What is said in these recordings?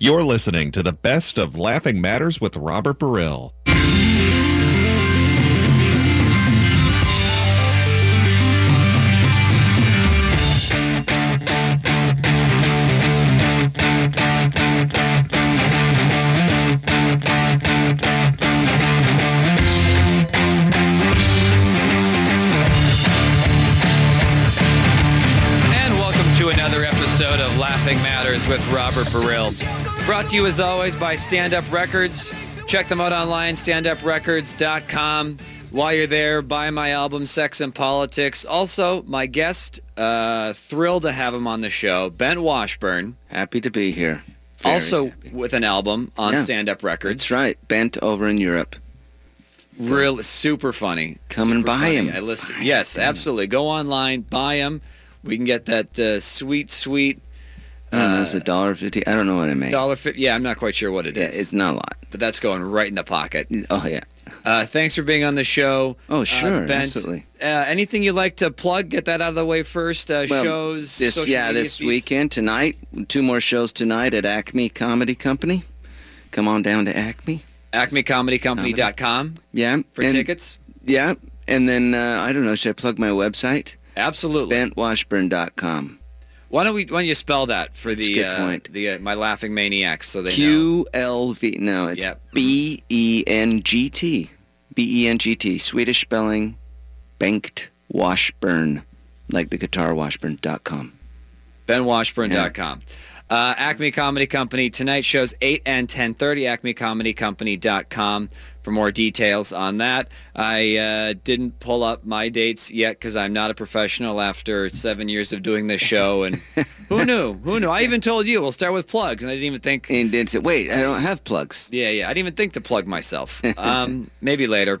You're listening to the best of Laughing Matters with Robert Baril. And welcome to another episode of Laughing Matters with Robert Baril. Brought to you as always by Stand Up Records. Check them out online, standuprecords.com. While you're there, buy my album, Sex and Politics. Also, my guest, uh, thrilled to have him on the show, Bengt Washburn, Happy to be here. Very also happy. with an album on Yeah. Stand Up Records. That's right. Bent over in Europe. Real super funny. Come and Super buy him. I listen. Yes, absolutely. Go online, buy him. We can get that uh, sweet, sweet I don't know, it's a dollar fifty. I don't know what I make. dollar fifty. Yeah, I'm not quite sure what it is. Yeah, it's not a lot. but that's going right in the pocket. Oh yeah. Uh, thanks for being on the show. Oh uh, sure, Bengt. absolutely. Uh, anything you'd like to plug? Get that out of the way first. Uh, Well, shows. This yeah, this feeds? weekend tonight, two more shows tonight at Acme Comedy Company. Come on down to Acme. AcmeComedyCompany.com Yeah. for and, tickets. Yeah, and then uh, I don't know. Should I plug my website? Absolutely. BengtWashburn.com. Why don't we? Why don't you spell that for That's the uh, point. the uh, my laughing maniacs so they? Q L V. No, it's Yep. B E N G T. B E N G T. Swedish spelling. Bengt Washburn, like the guitar Washburn.com. bengtwashburn.com. Uh, Acme Comedy Company tonight shows 8 and 10:30 acmecomedycompany.com for more details on that. I uh, didn't pull up my dates yet cuz I'm not a professional after 7 years of doing this show and who knew? Who knew? I even told you we'll start with plugs and I didn't even think And then said, wait, I don't have plugs. yeah, yeah. I didn't even think to plug myself. Um, maybe later.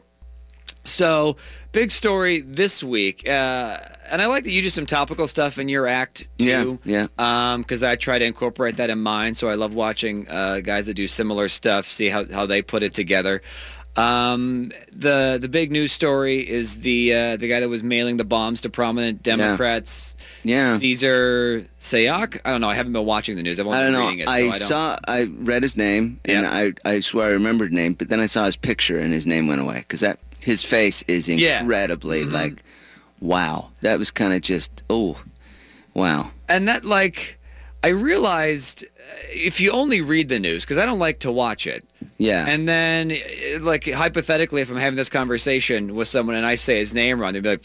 So, big story this week. Uh, and I like that you do some topical stuff in your act too. Yeah, yeah. Because I try to incorporate that in mine. So I love watching uh, guys that do similar stuff, see how, how they put it together. Um, the the big news story is the uh, the guy that was mailing the bombs to prominent Democrats. Yeah. Cesar Sayoc. I don't know. I haven't been watching the news. I've only I don't been know. reading it. so I, I don't. saw, I read his name, and Yeah. I, I swear I remembered his name, but then I saw his picture, and his name went away because that his face is Yeah. incredibly Mhm. like, wow. That was kind of just, oh, wow. and that like i realized uh, if you only read the news because i don't like to watch it Yeah, and then uh, like hypothetically if i'm having this conversation with someone and i say his name wrong they'd be like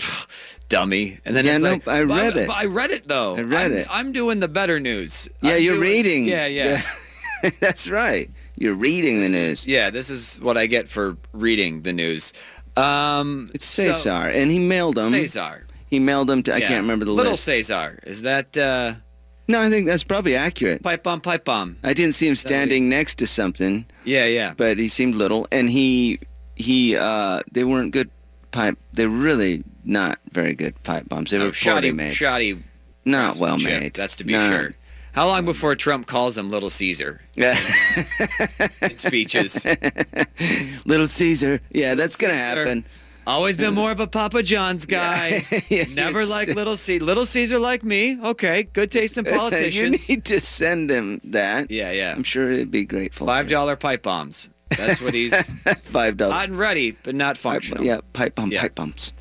dummy and then Yeah, it's no, like I read it. i read it though I read I'm, it. i'm doing the better news yeah. I'm You're doing- reading. yeah yeah That's right. You're reading the news. yeah this is what i get for reading the news um It's so- Cesar, and he mailed them. Cesar. He mailed them to. I Yeah. can't remember the Little list. Cesar. Is that uh, No, I think that's probably accurate. pipe bomb? Pipe bomb. I didn't see him be- standing next to something, Yeah, yeah. but he seemed little, and he he uh they weren't good pipe. They're really not very good pipe bombs. They were Oh, shoddy, made, shoddy not well made. That's to be No. sure. How long before Trump calls him Little Caesar Yeah. in speeches? Little Caesar. Yeah, that's gonna happen. Always been more of a Papa John's guy. Yeah, Never it's- like Little Caesar. Little Caesar like me. Okay, good taste in politicians. you need to send him that. yeah, yeah. I'm sure he'd be grateful. Five dollar pipe bombs. That's what he's Five dollars. hot and ready, but not functional. Yeah, pipe bomb, Yeah. pipe bombs.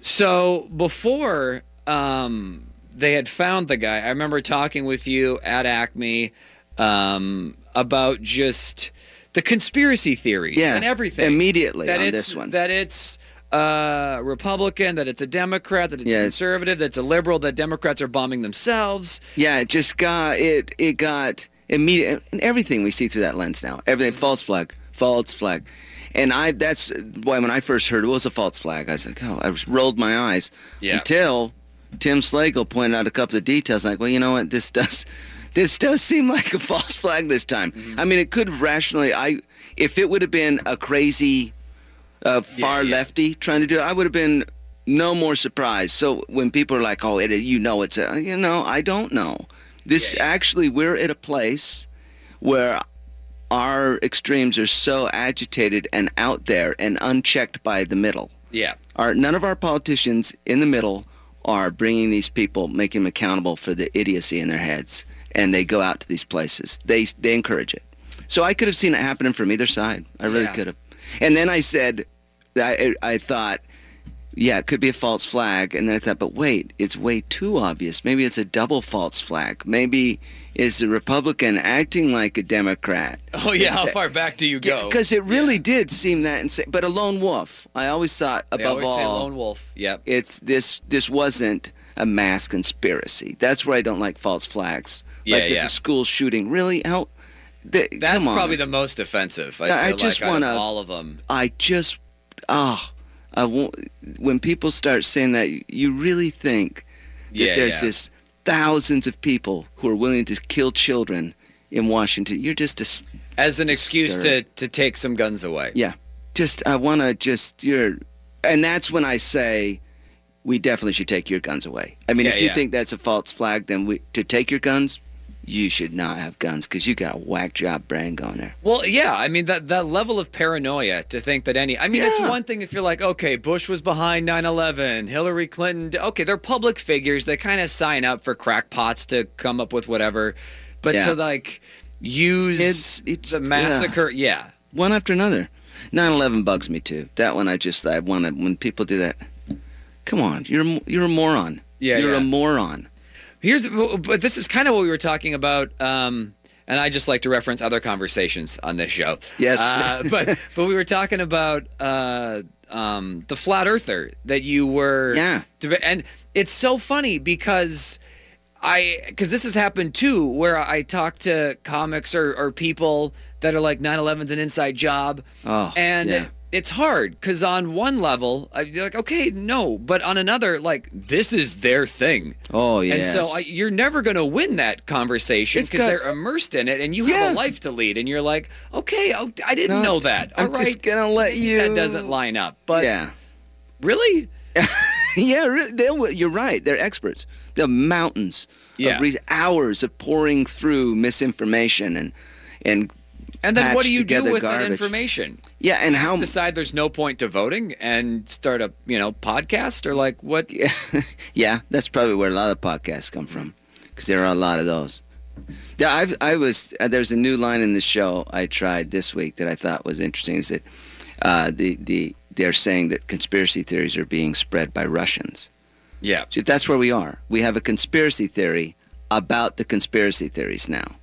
So before um, they had found the guy, I remember talking with you at Acme um, about just the conspiracy theories Yeah, and everything. immediately that on it's, this one. That it's uh, Republican, that it's a Democrat, that it's Yeah. conservative, that it's a liberal, that Democrats are bombing themselves. Yeah, it just got it. It got immediate, and everything we see through that lens now. Everything false flag, false flag, and I. That's why when I first heard it was a false flag, I was like, oh, I rolled my eyes Yeah. until Tim Slagle pointed out a couple of details. Like, well, you know what, this does, this does seem like a false flag this time. Mm-hmm. I mean, it could rationally. I if it would have been a crazy, uh, far yeah. lefty trying to do it, I would have been no more surprised. So when people are like, "Oh, it, you know, it's a," you know, I don't know. This Yeah, yeah. actually, we're at a place where our extremes are so agitated and out there and unchecked by the middle. Yeah. Our none of our politicians in the middle are bringing these people, making them accountable for the idiocy in their heads. and they go out to these places. They they encourage it. So I could have seen it happening from either side. I really Yeah. could have. And then I said, I I thought, yeah, it could be a false flag. And then I thought, but wait, it's way too obvious. Maybe it's a double false flag. Maybe it's a Republican acting like a Democrat. Oh yeah, how far back do you go? Because it really did seem that insane. But a lone wolf. I always thought, They above always say lone wolf. Yep. it's this. This wasn't a mass conspiracy. That's where I don't like false flags. Yeah, like there's yeah. a school shooting. Really? How? The, That's probably the most offensive. I, Yeah, I just like, wanna- all of them. I just, ah, I won't. When people start saying that, you really think that Yeah, there's yeah. this thousands of people who are willing to kill children in Washington. You're just a, As an excuse to, to take some guns away. yeah, just I want to just you're, and that's when I say we definitely should take your guns away. I mean, Yeah, if you yeah. think that's a false flag, then we to take your guns, you should not have guns because you got a whack job brain going there. Well, yeah, I mean that that level of paranoia to think that any I mean it's one thing if you're like, okay, Bush was behind 9/11, Hillary Clinton, okay, they're public figures, they kind of sign up for crackpots to come up with whatever. But Yeah. to like use It's- it's- the massacre, yeah. one after another. 9/11 bugs me too. That one I just I want to when people do that. Come on, you're a you're a moron. Yeah, you're yeah. a moron. Here's but this is kind of what we were talking about um and I just like to reference other conversations on this show. Yes. Uh, but but we were talking about uh, um, the flat earther that you were. Yeah. And it's so funny because I because this has happened too, where I talk to comics or, or people that are like 9/11's an inside job, Oh, and yeah. It's hard because on one level I'm like okay no, but on another like this is their thing. Oh yeah. And so I, you're never going to win that conversation because they're immersed in it, and you have a life to lead, and you're like, okay, oh, I didn't No, know that. All I'm right, just gonna let you. that doesn't line up. But yeah. really, yeah, re- they'll, you're right. They're experts. They're mountains Yeah. of hours of pouring through misinformation and and and then what do you do with that information? yeah, and how Decide there's no point to voting and start a you know podcast or like what? yeah, yeah, that's probably where a lot of podcasts come from, because there are a lot of those. Yeah, I've, I was. Uh, there's a new line in the show I tried this week that I thought was interesting. Is that uh, the the they're saying that conspiracy theories are being spread by Russians. Yeah, See, that's where we are. We have a conspiracy theory about the conspiracy theories now.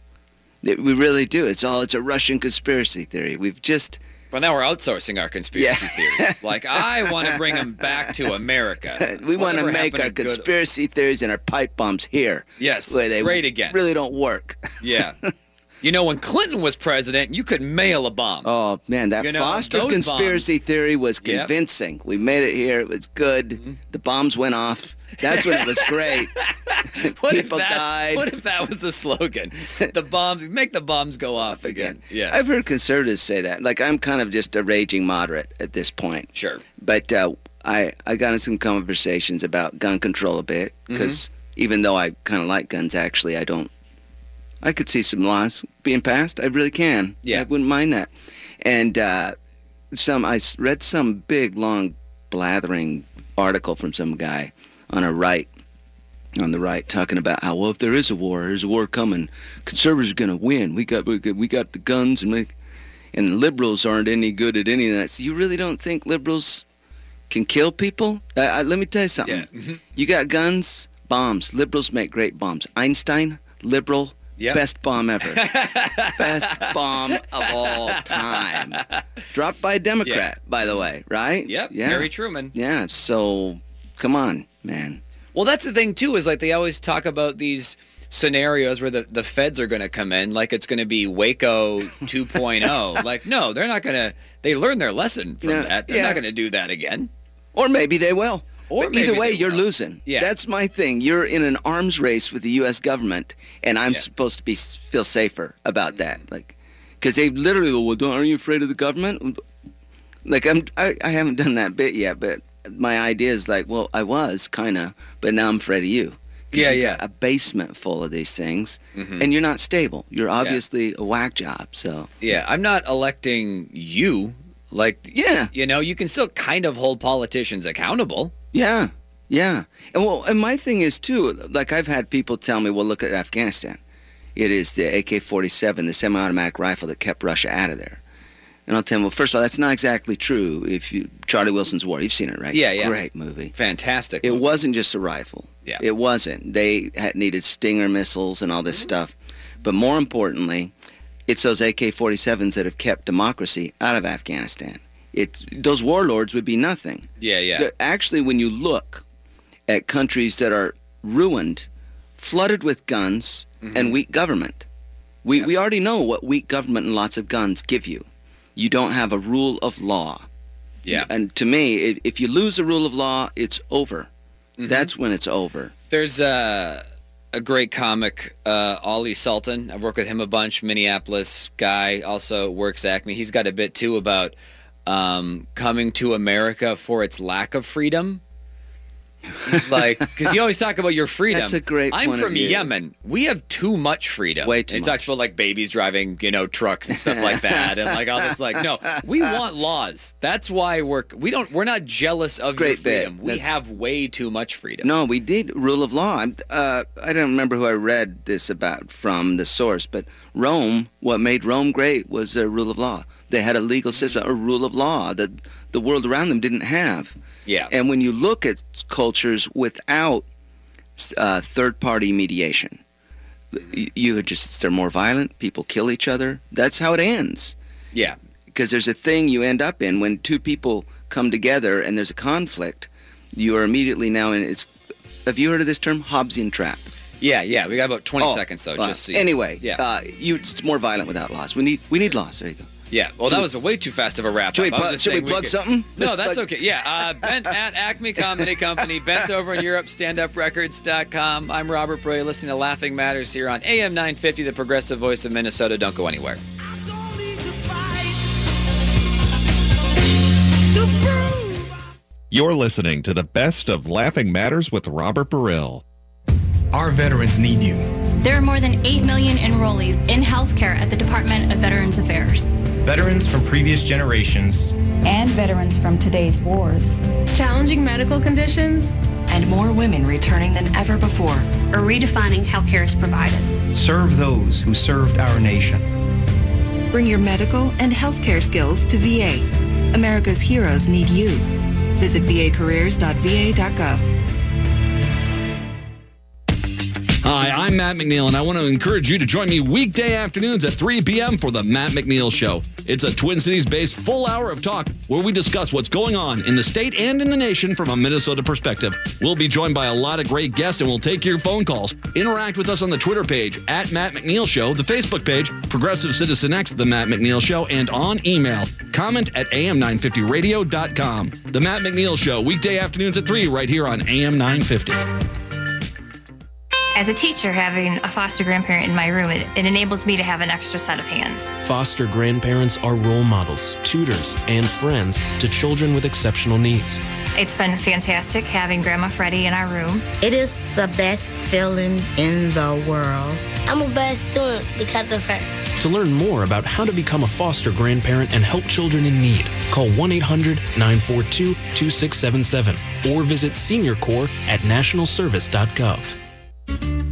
We really do. It's all. It's a Russian conspiracy theory. We've just. but now we're outsourcing our conspiracy theories. Like I want to bring them back to America. We want to make our to good- conspiracy theories and our pipe bombs here. Yes, where they great again. really don't work. Yeah. You know, when Clinton was president, you could mail a bomb. Oh man, that You know, Foster conspiracy theory was Yep. Mm-hmm. convincing. We made it here. It was good. The bombs went off. That's when it was great. what people if died. What if that was the slogan? The bombs, make the bombs go off again. Yeah, I've heard conservatives say that. Like I'm kind of just a raging moderate at this point. sure. But uh, I I got in some conversations about gun control a bit Mm-hmm. because even though I kind of like guns, actually I don't. I could see some laws being passed. I really can. Yeah. I wouldn't mind that. And uh, some I read some big long blathering article from some guy on a right on the right talking about how well if there is a war, there's a war coming. Conservatives are going to win. We got we got, we got the guns and we, and liberals aren't any good at any of that. So you really don't think liberals can kill people? Uh, I, let me tell you something. Yeah. Mhm. You got guns, bombs. Liberals make great bombs. Einstein, liberal, Yep. best bomb ever. best bomb of all time. Dropped by a Democrat, by the way, right? Yep. Yeah. Harry Truman. Yeah. So, come on, man. Well, that's the thing too. Is like they always talk about these scenarios where the, the feds are going to come in, like it's going to be Waco 2.0. like, no, they're not going to. They learned their lesson from that. They're yeah. not going to do that again. Or maybe they will. Or either way, you're will. losing. Yeah. That's my thing. You're in an arms race with the U.S. government, and I'm Yeah. supposed to be feel safer about mm-hmm. that. Like, because they literally well, don't, aren't you afraid of the government? Like, I'm, I, I haven't done that bit yet, but my idea is like, well, I was kind of, but now I'm afraid of you. Yeah, yeah. A basement full of these things, Mhm. and you're not stable. You're obviously a whack job. So Yeah, I'm not electing you. Like, yeah, you know, you can still kind of hold politicians accountable. Yeah, yeah. And well, and my thing is too. Like I've had people tell me, "Well, look at Afghanistan," It is the AK-47, the semi-automatic rifle that kept Russia out of there. And I'll tell you, well, first of all, that's not exactly true. If you Charlie Wilson's War, you've seen it, right? Yeah, yeah. Great movie. Fantastic. It movie. wasn't just a rifle. Yeah. It wasn't. They had needed Stinger missiles and all this stuff. But more importantly, it's those AK-47s that have kept democracy out of Afghanistan. It's those warlords would be nothing. Yeah, yeah. The- Actually, when you look at countries that are ruined, flooded with guns Mm-hmm. and weak government, we, we already know what weak government and lots of guns give you. You don't have a rule of law. Yeah. And to me, i- if you lose the rule of law, it's over. Mm-hmm. That's when it's over. There's a a great comic, uh, Ali Sultan. I've worked with him a bunch. Minneapolis guy, also works Acme. He's got a bit too about um, coming to America for its lack of freedom. He's like, because you always talk about your freedom. That's a great I'm from. Yemen. We have too much freedom. Way too he talks about like babies driving, you know, trucks and stuff like that, and like all this. Like, no, we want laws. That's why we're we don't we're not jealous of your Great bit. freedom. We That's- have way too much freedom. No, we did rule of law. Uh, I don't remember who I read this about from the source, but Rome, what made Rome great was a rule of law. They had a legal system, a rule of law that the world around them didn't have. Yeah. And when you look at cultures without uh, third-party mediation, y- you just they're more violent. People kill each other. That's how it ends. Yeah. Because there's a thing you end up in when two people come together and there's a conflict. You are immediately now in it's. Have you heard of this term, Hobbesian trap? Yeah, yeah. We got about 20 Oh, seconds though. uh, just so you- anyway, Yeah. uh, you it's more violent without laws. We need we need laws. There you go. Yeah. Well, that was a way too fast of a wrap. Should we up. I was plug- should we plug could- something? No, Let's that's plug- okay. Yeah. Uh, Bengt at Acme Comedy Company, bent over in Europe, standuprecords.com. I'm Robert Baril. You're listening to Laughing Matters here on AM 950, the progressive voice of Minnesota. Don't go anywhere. don't need to fight to prove You're listening to the best of Laughing Matters with Robert Baril. Our veterans need you. There are more than 8 million enrollees in healthcare at the Department of Veterans Affairs. Veterans from previous generations. and veterans from today's wars. challenging medical conditions, and more women returning than ever before. are redefining how care is provided. Serve those who served our nation. Bring your medical and healthcare skills to VA. America's heroes need you. Visit vacareers.va.gov. Hi, I'm Matt McNeil, and I want to encourage you to join me weekday afternoons at 3 p.m. for the Matt McNeil Show. It's a Twin Cities based full hour of talk where we discuss what's going on in the state and in the nation from a Minnesota perspective. We'll be joined by a lot of great guests, and we'll take your phone calls. Interact with us on the Twitter page at Matt McNeil Show, the Facebook page, Progressive Citizen X, The Matt McNeil Show, and on email. Comment at am950radio.com. The Matt McNeil Show, weekday afternoons at 3 right here on AM 950. As a teacher, having a foster grandparent in my room, it, it enables me to have an extra set of hands. Foster grandparents are role models, tutors, and friends to children with exceptional needs. It's been fantastic having Grandma Freddie in our room. It is the best feeling in the world. I'm a best student because of her. To learn more about how to become a foster grandparent and help children in need, call 1 800 942 2677 or visit SeniorCorps at nationalservice.gov.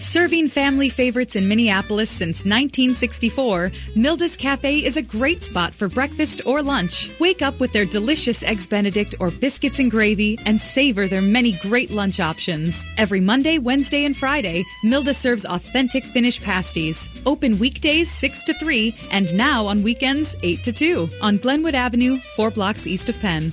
Serving family favorites in Minneapolis since 1964, Milda's Cafe is a great spot for breakfast or lunch. Wake up with their delicious Eggs Benedict or biscuits and gravy and savor their many great lunch options. Every Monday, Wednesday, and Friday, Milda serves authentic Finnish pasties. Open weekdays 6 to 3 and now on weekends 8 to 2 on Glenwood Avenue, 4 blocks east of Penn.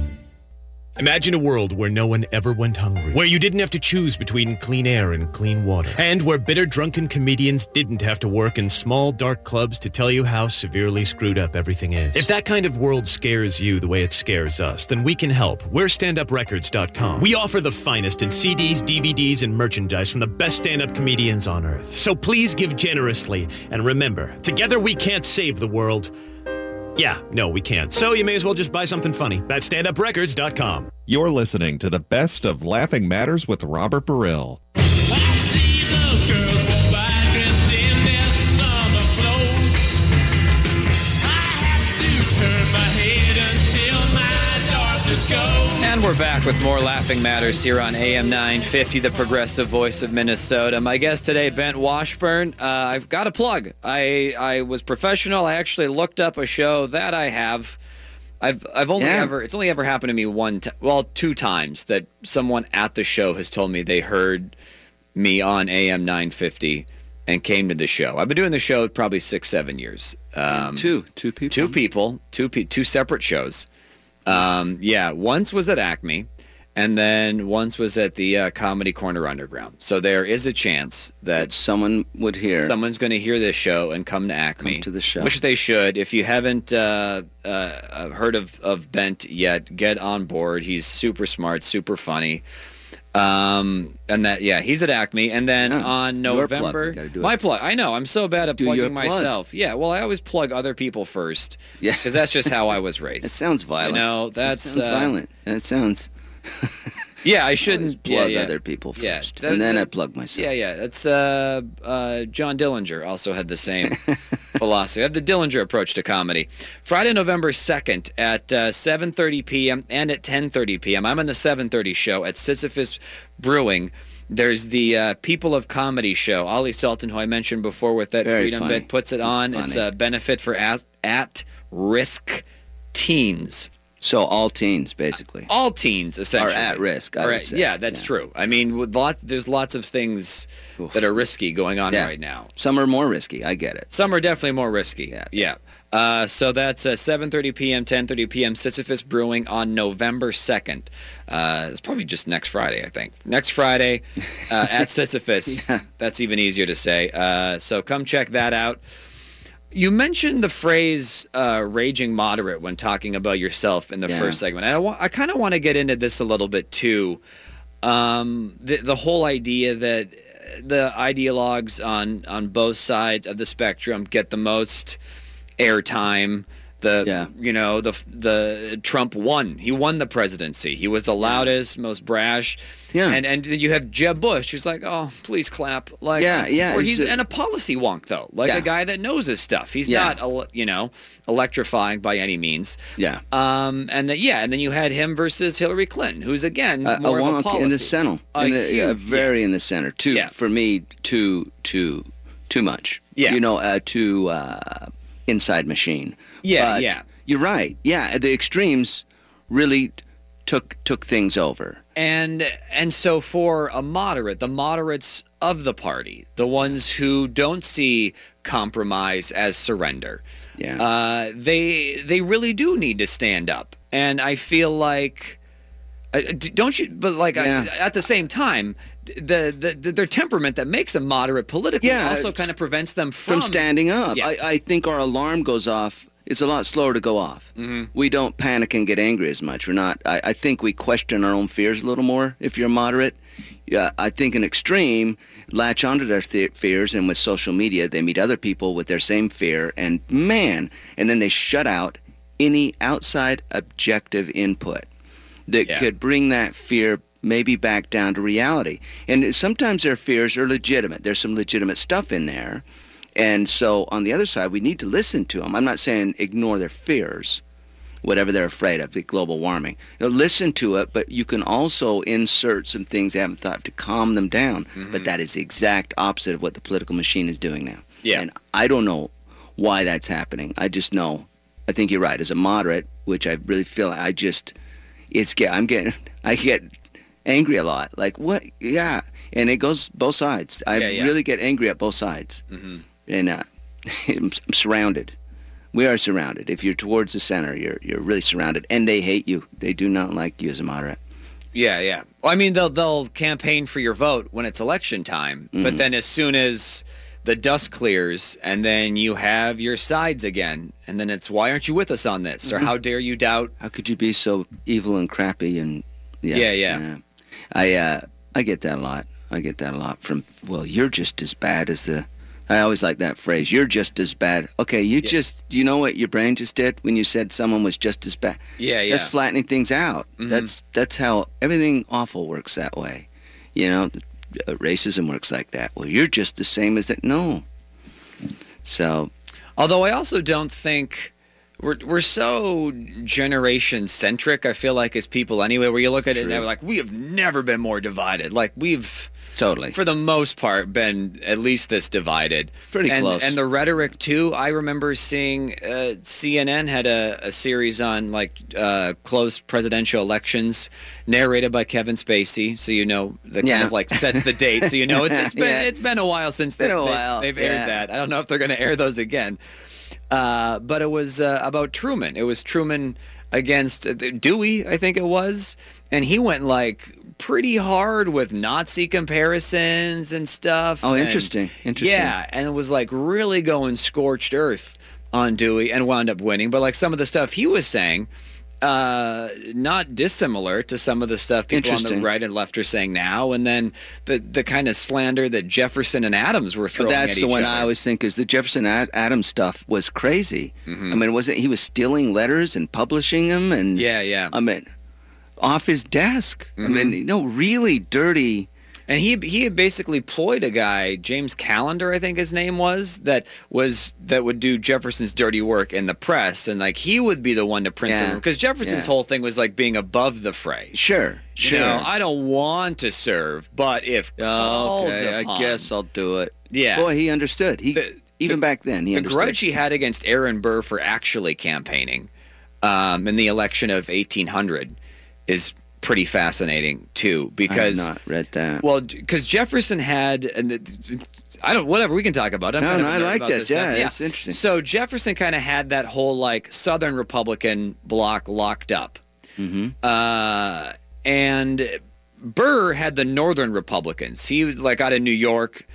Imagine a world where no one ever went hungry, where you didn't have to choose between clean air and clean water, and where bitter, drunken comedians didn't have to work in small, dark clubs to tell you how severely screwed up everything is. If that kind of world scares you the way it scares us, then we can help. We're standuprecords.com. We offer the finest in CDs, DVDs, and merchandise from the best stand-up comedians on earth. So please give generously, and remember, together we can't save the world. Yeah, no, we can't. So you may as well just buy something funny. That's standuprecords.com. You're listening to the best of Laughing Matters with Robert Baril. And we're back with more Laughing Matters here on AM 950, the progressive voice of Minnesota. My guest today, Bengt Washburn. Uh, I've got a plug. I, I was professional. I actually looked up a show that I have. I've, I've only Yeah. ever, it's only ever happened to me one, t- well, two times that someone at the show has told me they heard me on AM 950 and came to the show. I've been doing the show probably six, seven years. Um, two, two people. Two people, two pe- two separate shows. Um, yeah, once was at Acme, and then once was at the uh, Comedy Corner Underground. So there is a chance that someone would hear. Someone's going to hear this show and come to Acme. to the show. Which they should. If you haven't uh, uh, heard of, of Bengt yet, get on board. He's super smart, super funny. Um, and that, yeah, he's at Acme. And then on your plug. November, You gotta do it. my plug. I know, I'm so bad at Do plugging plug. myself. Yeah, well, I always plug other people first. Yeah. Because that's just how I was raised. It sounds violent. You know, that's It sounds uh, violent. It sounds. Yeah, I shouldn't plug yeah, yeah. other people Yeah, first, that- and then I that- plug myself. Yeah, yeah. That's uh, uh, John Dillinger also had the same philosophy. I have the Dillinger approach to comedy. Friday, November second at uh, 7:30 p.m. and at 10:30 p.m. I'm on the 7:30 show at Sisyphus Brewing. There's the uh, People of Comedy show. Ali Sultan, who I mentioned before with that Very Freedom funny. bit, puts it He's on. It's a benefit for at, at risk teens. So all teens, basically. All teens, essentially, are at risk, I right, say. Yeah, that's true. I mean, with lots, there's lots of things that are risky going on Yeah. right now. Some are more risky. I get it. Some are definitely more risky. Yeah. Yeah. Uh, so that's uh, 7:30 p.m., 10:30 p.m. Sisyphus Brewing on November 2nd. Uh, it's probably just next Friday, I think. Next Friday uh, at Sisyphus. That's even easier to say. Uh, so come check that out. You mentioned the phrase uh, "raging moderate" when talking about yourself in the Yeah. first segment. And I, wa- I kind of want to get into this a little bit too. Um, the the whole idea that the ideologues on on both sides of the spectrum get the most airtime. The you know the the Trump won. He won the presidency. He was the loudest, most brash. Yeah. And and then you have Jeb Bush, who's like, oh, please clap. Like Yeah, yeah, Or he's a- and a policy wonk though, like Yeah. a guy that knows his stuff. He's Yeah. not you know electrifying by any means. Yeah. Um. And then yeah, and then you had him versus Hillary Clinton, who's again a, a more of a wonk policy. in the center. A in the, yeah, huge- very in the center. Too Yeah. for me. Too too too much. Yeah. You know, uh, too uh, inside machine. Yeah, But yeah. You're right. Yeah, the extremes really took took things over. And and so for a moderate, the moderates of the party, the ones who don't see compromise as surrender, yeah. uh, they they really do need to stand up. And I feel like, uh, don't you? But like I- at the same time, the, the, the their temperament that makes them moderate politically Yeah, also kind of prevents them from, from standing up. Yeah. I, I think our alarm goes off. It's a lot slower to go off. Mhm. We don't panic and get angry as much. We're not. I, I think we question our own fears a little more. If you're moderate, yeah, I think an extreme latch onto their th- fears, and with social media, they meet other people with their same fear, and man, and then they shut out any outside objective input that could bring that fear maybe back down to reality. And sometimes their fears are legitimate. There's some legitimate stuff in there. And so on the other side, we need to listen to them. I'm not saying ignore their fears, whatever they're afraid of, like global warming. You know, listen to it, but you can also insert some things they haven't thought to calm them down. But that is the exact opposite of what the political machine is doing now. Yeah. And I don't know why that's happening. I just know. I think you're right. As a moderate, which I really feel, I just, it's get. I'm getting, I get angry a lot. Like what? Yeah. And it goes both sides. I Yeah, yeah. really get angry at both sides Mhm. And uh, I'm, surrounded We are surrounded. If you're towards the center, you're you're really surrounded, and they hate you. They do not like you as a moderate. Yeah, yeah. Well, I mean, they'll they'll campaign for your vote when it's election time, but Mhm. then as soon as the dust clears, and then you have your sides again, and then it's why aren't you with us on this, or Mhm. how dare you doubt? How could you be so evil and crappy? And yeah, Yeah, yeah. I uh, I get that a lot. I get that a lot from. Well, you're just as bad as the. I always like that phrase. You're just as bad. Okay, you just. Do you know what your brain just did when you said someone was just as bad? Yeah, yeah. That's flattening things out. Mhm. That's that's how everything awful works that way. You know, uh, racism works like that. Well, you're just the same as that. No. So Although I also don't think we're we're so generation centric. I feel like as people anyway, where you look at it and they're like, we have never been more divided. Like we've totally, for the most part, been at least this divided. Pretty and, close. And the rhetoric too. I remember seeing uh, CNN had a, a series on like uh, close presidential elections, narrated by Kevin Spacey. So you know that kind of like sets the date. So you know it's it's been Yeah. it's been a while since they, a they- while, they've yeah. aired that. I don't know if they're going to air those again. Uh, but it was uh, about Truman. It was Truman against uh, Dewey, I think it was, and he went like pretty hard with Nazi comparisons and stuff. Oh, and- interesting. Interesting. Yeah, and it was like really going scorched earth on Dewey and wound up winning. But like some of the stuff he was saying, uh, not dissimilar to some of the stuff people on the right and left are saying now. And then the the kind of slander that Jefferson and Adams were But throwing that's at the one other. I always think is the Jefferson Ad- Adams stuff was crazy. Mhm. I mean, wasn't he was stealing letters and publishing them and Yeah, yeah. I mean, off his desk. I Mhm. mean, you know, really dirty. And he he had basically ployed a guy, James Callender, I think his name was, that was that would do Jefferson's dirty work in the press, and like he would be the one to print Yeah. them because Jefferson's Yeah. whole thing was like being above the fray. Sure, You sure. know, I don't want to serve, but if called okay, I guess I'll do it. Yeah. Boy, he understood. He even back then he the understood. grudge he had against Aaron Burr for actually campaigning um, in the election of 1800 is pretty fascinating too because I not read that. well, because Jefferson had, and it- I don't, whatever we can talk about. I'm No, no, I like about this. stuff. Yeah, it's interesting. So Jefferson kind of had that whole like Southern Republican bloc locked up, mm-hmm. uh, and Burr had the Northern Republicans. He was like out of New York.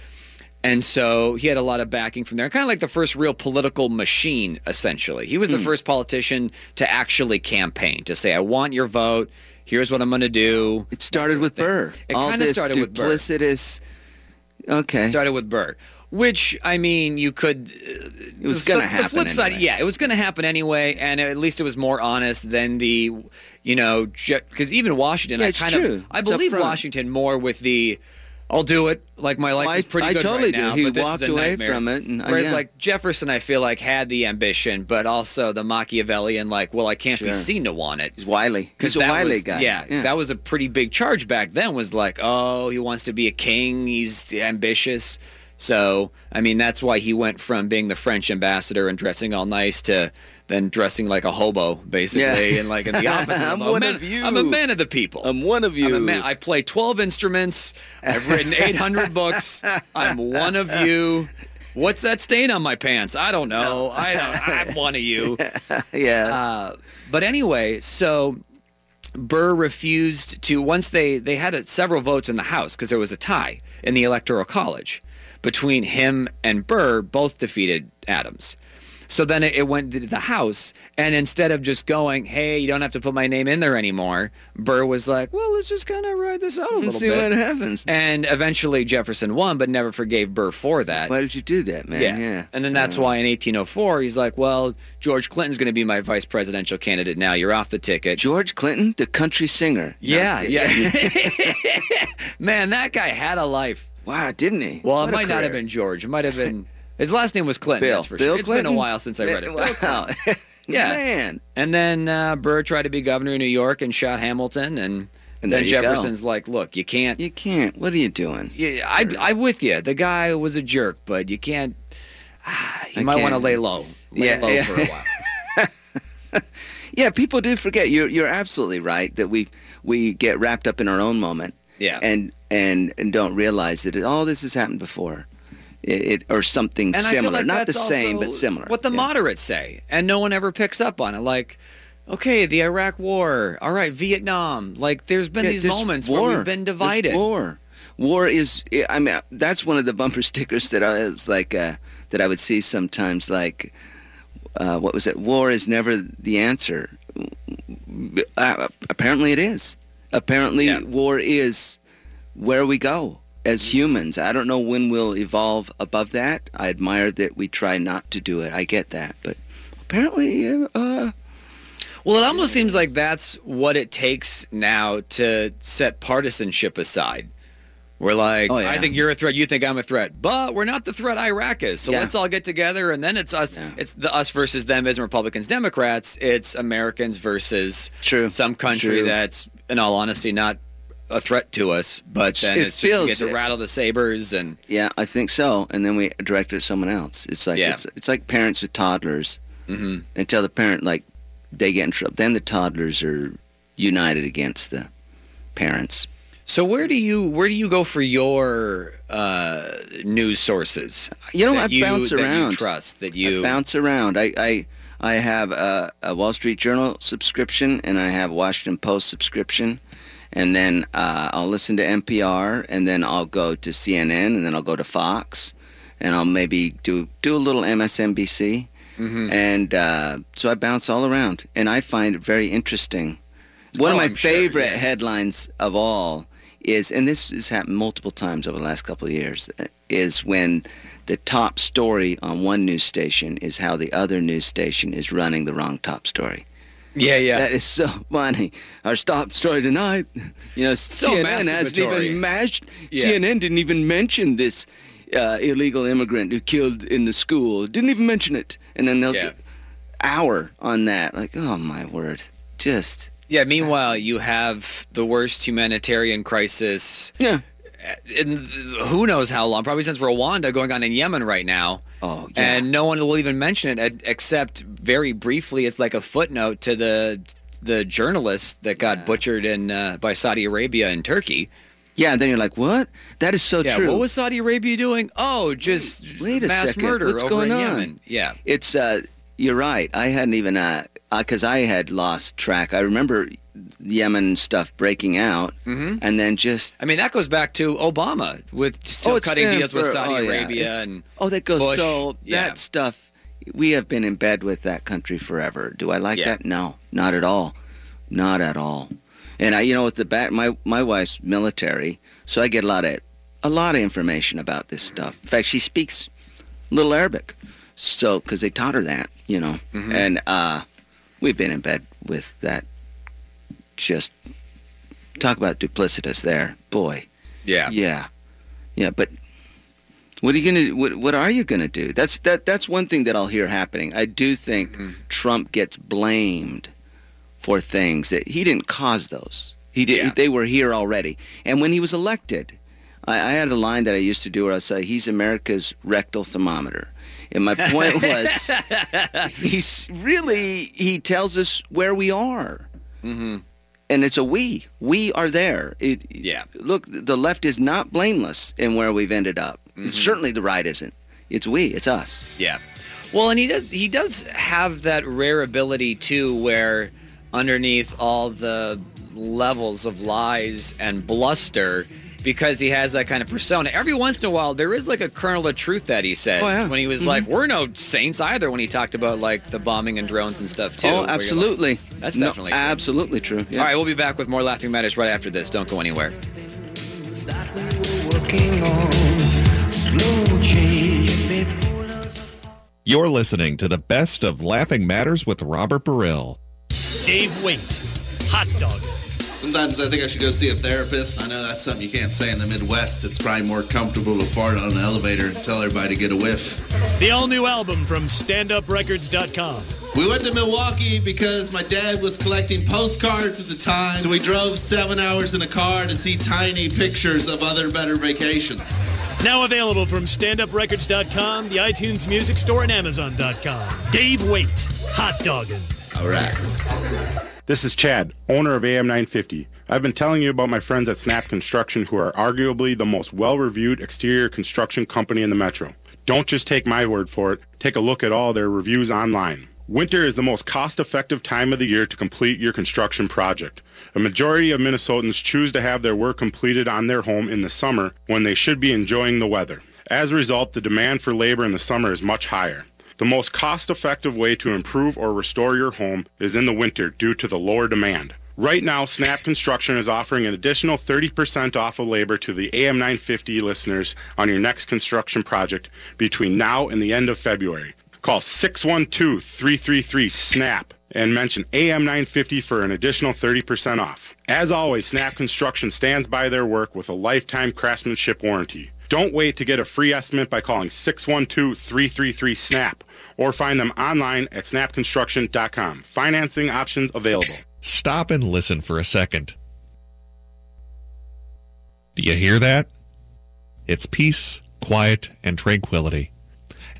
And so he had a lot of backing from there, kind of like the first real political machine, essentially. He was the Hmm. first politician to actually campaign, to say, I want your vote. Here's what I'm going to do. It started with Burr. It All kind of started with Burr. duplicitous. Okay. Started with Burr, which I mean, you could. uh, It was gonna flip- happen The flip side, anyway. yeah, it was going to happen anyway, and at least it was more honest than the, you know, because even Washington, Yeah, I it's kind true. of, I It's believe. Washington more with the. I'll do it. Like my life I- is pretty I good totally right do. now. He walked away nightmare. from it, and, uh, Whereas yeah. like Jefferson, I feel like had the ambition, but also the Machiavellian, like, well, I can't be seen to want it. He's wily. He's a wily was- guy. Yeah, Yeah. that was a pretty big charge back then. Was like, oh, he wants to be a king. He's ambitious. So, I mean, that's why he went from being the French ambassador and dressing all nice to then dressing like a hobo, basically, Yeah. and like in the opposite. I'm a one man, of you. I'm a man of the people. I'm one of you. I'm a man. I play 12 instruments. I've written 800 books. I'm one of you. What's that stain on my pants? I don't know. I don't, I'm one of you. yeah. Uh, but anyway, so Burr refused to once they they had uh several votes in the House because there was a tie in the Electoral College between him and Burr, both defeated Adams. So then it, it went to the House, and instead of just going, "Hey, you don't have to put my name in there anymore," Burr was like, "Well, let's just kind of ride this out a little Let's see bit." what happens. And eventually Jefferson won, but never forgave Burr for that. Why did you do that, man? Yeah. And then that's why in 1804 he's like, "Well, George Clinton's going to be my vice presidential candidate now. You're off the ticket." George Clinton, the country singer. Yeah, yeah. Man, that guy had a life. Wow, didn't he? Well, What it a might not have career. been George. It might have been his last name was Clinton. Bill. That's for Bill sure. It's been a while since I read it. Wow. Yeah. Man. And then uh, Burr tried to be governor of New York and shot Hamilton, and, And then you go. Jefferson's like, "Look, you can't." You can't. What are you doing? Yeah, I, I'm with you. The guy was a jerk, but you can't. You I might want to lay low. Lay Yeah, low yeah. for a while. Yeah, people do forget. You're you're absolutely right that we we get wrapped up in our own moment. Yeah. And and and don't realize that all this has happened before. It, it or something And similar, like not the same, but similar. What the moderates say, and no one ever picks up on it. Like, okay, the Iraq War, all right, Vietnam. Like, there's been Yeah, these moments war. where we've been There's divided. war. War is. I mean, that's one of the bumper stickers that I was like uh, that I would see sometimes. Like, uh, what was it? War is never the answer. Uh, apparently, it is. Apparently, war is where we go as humans. I don't know when we'll evolve above that. I admire that we try not to do it. I get that, but apparently, uh, Well, it almost seems like that's what it takes now to set partisanship aside. We're like, Oh, yeah. I think you're a threat, you think I'm a threat, but we're not the threat Iraq is. So Yeah. let's all get together, and then it's us. It's the us versus them isn't Republicans, Democrats. It's Americans versus True. some country True. that's, in all honesty, not a threat to us. But then It it's just you feels get to rattle the sabers and Yeah, I think so. And then we direct it to someone else. It's like Yeah. it's it's like parents with toddlers Mhm. until the parent like they get in trouble. Then the toddlers are united against the parents. So where do you where do you go for your uh, news sources? You know, I bounce that around. You trust that you I bounce around. I I, I have a, a Wall Street Journal subscription and I have Washington Post subscription. And then uh, I'll listen to NPR, and then I'll go to CNN, and then I'll go to Fox, and I'll maybe do do a little MSNBC. Mhm. and uh, so I bounce all around, and I find it very interesting. One Oh, of my I'm sure, favorite yeah. headlines of all is, and this has happened multiple times over the last couple of years, is when the top story on one news station is how the other news station is running the wrong top story. Yeah, yeah. That is so funny. Our top story tonight, you know, CNN hasn't even mashed. Yeah. CNN didn't even mention this uh, illegal immigrant who killed in the school. Didn't even mention it. And then they'll Yeah. hour on that. Like, oh my word, just Yeah. Meanwhile, you have the worst humanitarian crisis. Yeah. In who knows how long? Probably since Rwanda going on in Yemen right now. Oh yeah. And no one will even mention it except very briefly as like a footnote to the the journalist that got butchered in uh, by Saudi Arabia and Turkey. yeah. And then you're like, what? That is so yeah. true. What was Saudi Arabia doing? Oh, just Wait a mass second. murder What's over going in on? Yemen. Yeah. It's uh, you're right. I hadn't even uh, because I had lost track. I remember Yemen stuff breaking out, Mhm. and then just I mean, that goes back to Obama with still Oh, cutting deals with Saudi oh. Arabia and oh, that goes Bush. so Yeah. that stuff. We have been in bed with that country forever. Do I like Yeah. that? No, not at all, not at all. And I, you know, with the back, my my wife's military, so I get a lot of a lot of information about this stuff. In fact, she speaks little Arabic, so because they taught her that, you know, Mhm. and uh, we've been in bed with that. Just talk about duplicitous there, boy. yeah. Yeah, yeah, but what are you gonna? What, what are you gonna do? That's that. That's one thing that I'll hear happening. I do think Mm-hmm. Trump gets blamed for things that he didn't cause. Those he did. Yeah. They were here already. And when he was elected, I, I had a line that I used to do where I say, "He's America's rectal thermometer." And my point was, he's really he tells us where we are hmm and it's a we. We are there. It, Yeah. Look, the left is not blameless in where we've ended up. Mm-hmm. Certainly, the right isn't. It's we. It's us. Yeah. Well, and he does he does have that rare ability too, where underneath all the levels of lies and bluster, because he has that kind of persona. Every once in a while, there is like a kernel of truth that he says Oh, yeah. when he was Mhm. like, "We're no saints either." When he talked about like the bombing and drones and stuff too. oh, you're like, absolutely. That's No, definitely true. absolutely true. Yeah. All right, we'll be back with more laughing matters right after this. Don't go anywhere. Working on slow change, baby. You're listening to the best of Laughing Matters with Robert Baril. Dave Waite, hot dog. Sometimes I think I should go see a therapist. I know that's something you can't say in the Midwest. It's probably more comfortable to fart on an elevator and tell everybody to get a whiff. The all new album from standuprecords.com. We went to Milwaukee because my dad was collecting postcards at the time. So we drove seven hours in a car to see tiny pictures of other better vacations. Now available from standuprecords.com, the iTunes Music Store, and Amazon.com. Dave Waite, hot dogging. All right. This is Chad, owner of AM950. I've been telling you about my friends at Snap Construction who are arguably the most well-reviewed exterior construction company in the metro. Don't just take my word for it. Take a look at all their reviews online. Winter is the most cost-effective time of the year to complete your construction project. A majority of Minnesotans choose to have their work completed on their home in the summer when they should be enjoying the weather. As a result, the demand for labor in the summer is much higher. The most cost effective way to improve or restore your home is in the winter due to the lower demand. Right now, Snap Construction is offering an additional 30% off of labor to the AM950 listeners on your next construction project between now and the end of February. Call 612 333 SNAP and mention AM950 for an additional 30% off. As always, Snap Construction stands by their work with a lifetime craftsmanship warranty. Don't wait to get a free estimate by calling 612 333 SNAP or find them online at snapconstruction.com. Financing options available. Stop and listen for a second. Do you hear that? It's peace, quiet, and tranquility.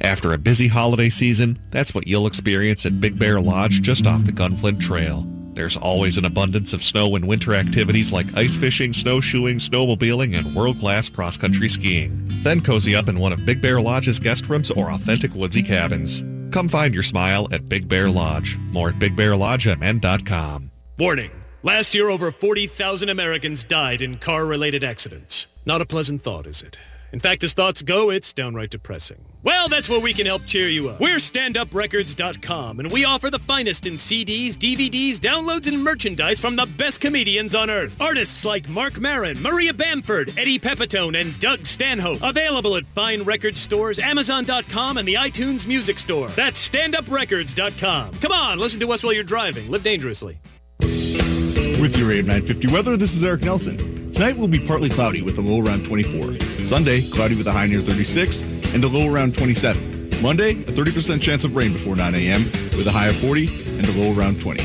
After a busy holiday season, that's what you'll experience at Big Bear Lodge just off the Gunflint Trail. There's always an abundance of snow and winter activities like ice fishing, snowshoeing, snowmobiling, and world-class cross-country skiing. Then cozy up in one of Big Bear Lodge's guest rooms or authentic woodsy cabins. Come find your smile at Big Bear Lodge. More at BigBearLodgeMN.com. Warning. Last year, over 40,000 Americans died in car-related accidents. Not a pleasant thought, is it? In fact, as thoughts go, it's downright depressing. Well, that's where we can help cheer you up. We're standuprecords.com, and we offer the finest in CDs, DVDs, downloads, and merchandise from the best comedians on earth. Artists like Marc Maron, Maria Bamford, Eddie Pepitone, and Doug Stanhope. Available at fine record stores, Amazon.com, and the iTunes Music Store. That's standuprecords.com. Come on, listen to us while you're driving. Live dangerously. With your AM 950 weather, this is Eric Nelson. Tonight will be partly cloudy with a low around 24. Sunday, cloudy with a high near 36 and a low around 27. Monday, a 30% chance of rain before 9 a.m. with a high of 40 and a low around 20.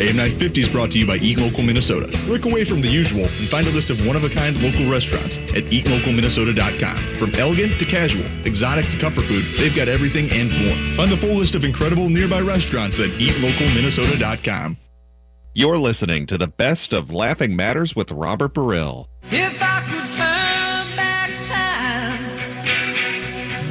AM 950 is brought to you by Eat Local Minnesota. Break away from the usual and find a list of one-of-a-kind local restaurants at eatlocalminnesota.com. From elegant to casual, exotic to comfort food, they've got everything and more. Find the full list of incredible nearby restaurants at eatlocalminnesota.com. You're listening to the best of Laughing Matters with Robert Baril. If I could turn back time,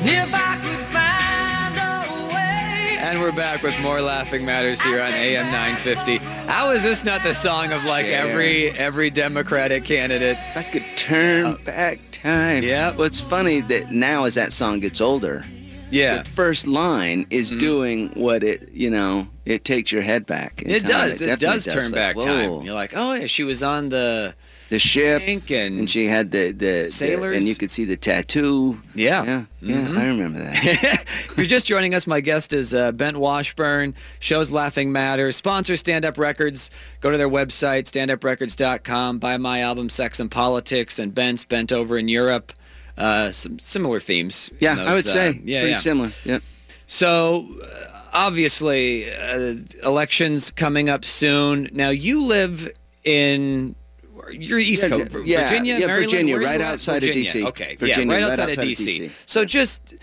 if I could find a way. And we're back with more Laughing Matters here on AM 950. How is this not the song of like every every Democratic candidate? If I could turn uh, back time. Yeah. What's funny that now as that song gets older, Yeah. Mm-hmm. the first line is doing what it, you know, it takes your head back. It time. does. It, definitely does turn Like, back whoa. time. You're like, oh yeah, she was on the The ship, and, and she had the the Sailors. the, and you could see the tattoo. Yeah. Yeah, yeah, Mhm. I remember that. If you're just joining us, my guest is uh, Bengt Washburn. Shows Laughing Matters. Sponsor Stand Up Records. Go to their website, standuprecords.com. Buy my album, Sex and Politics, and Bengt's Bent Over in Europe. Uh, some similar themes. Yeah, I would those, say uh, yeah, pretty yeah. similar. Yep. So, uh, obviously, uh, elections coming up soon. Now, you live in. You're East Yeah, Coast, yeah, Virginia, yeah, Maryland? Virginia, right outside of DC. Okay, Virginia, yeah, right, right outside, outside of of DC. DC. So just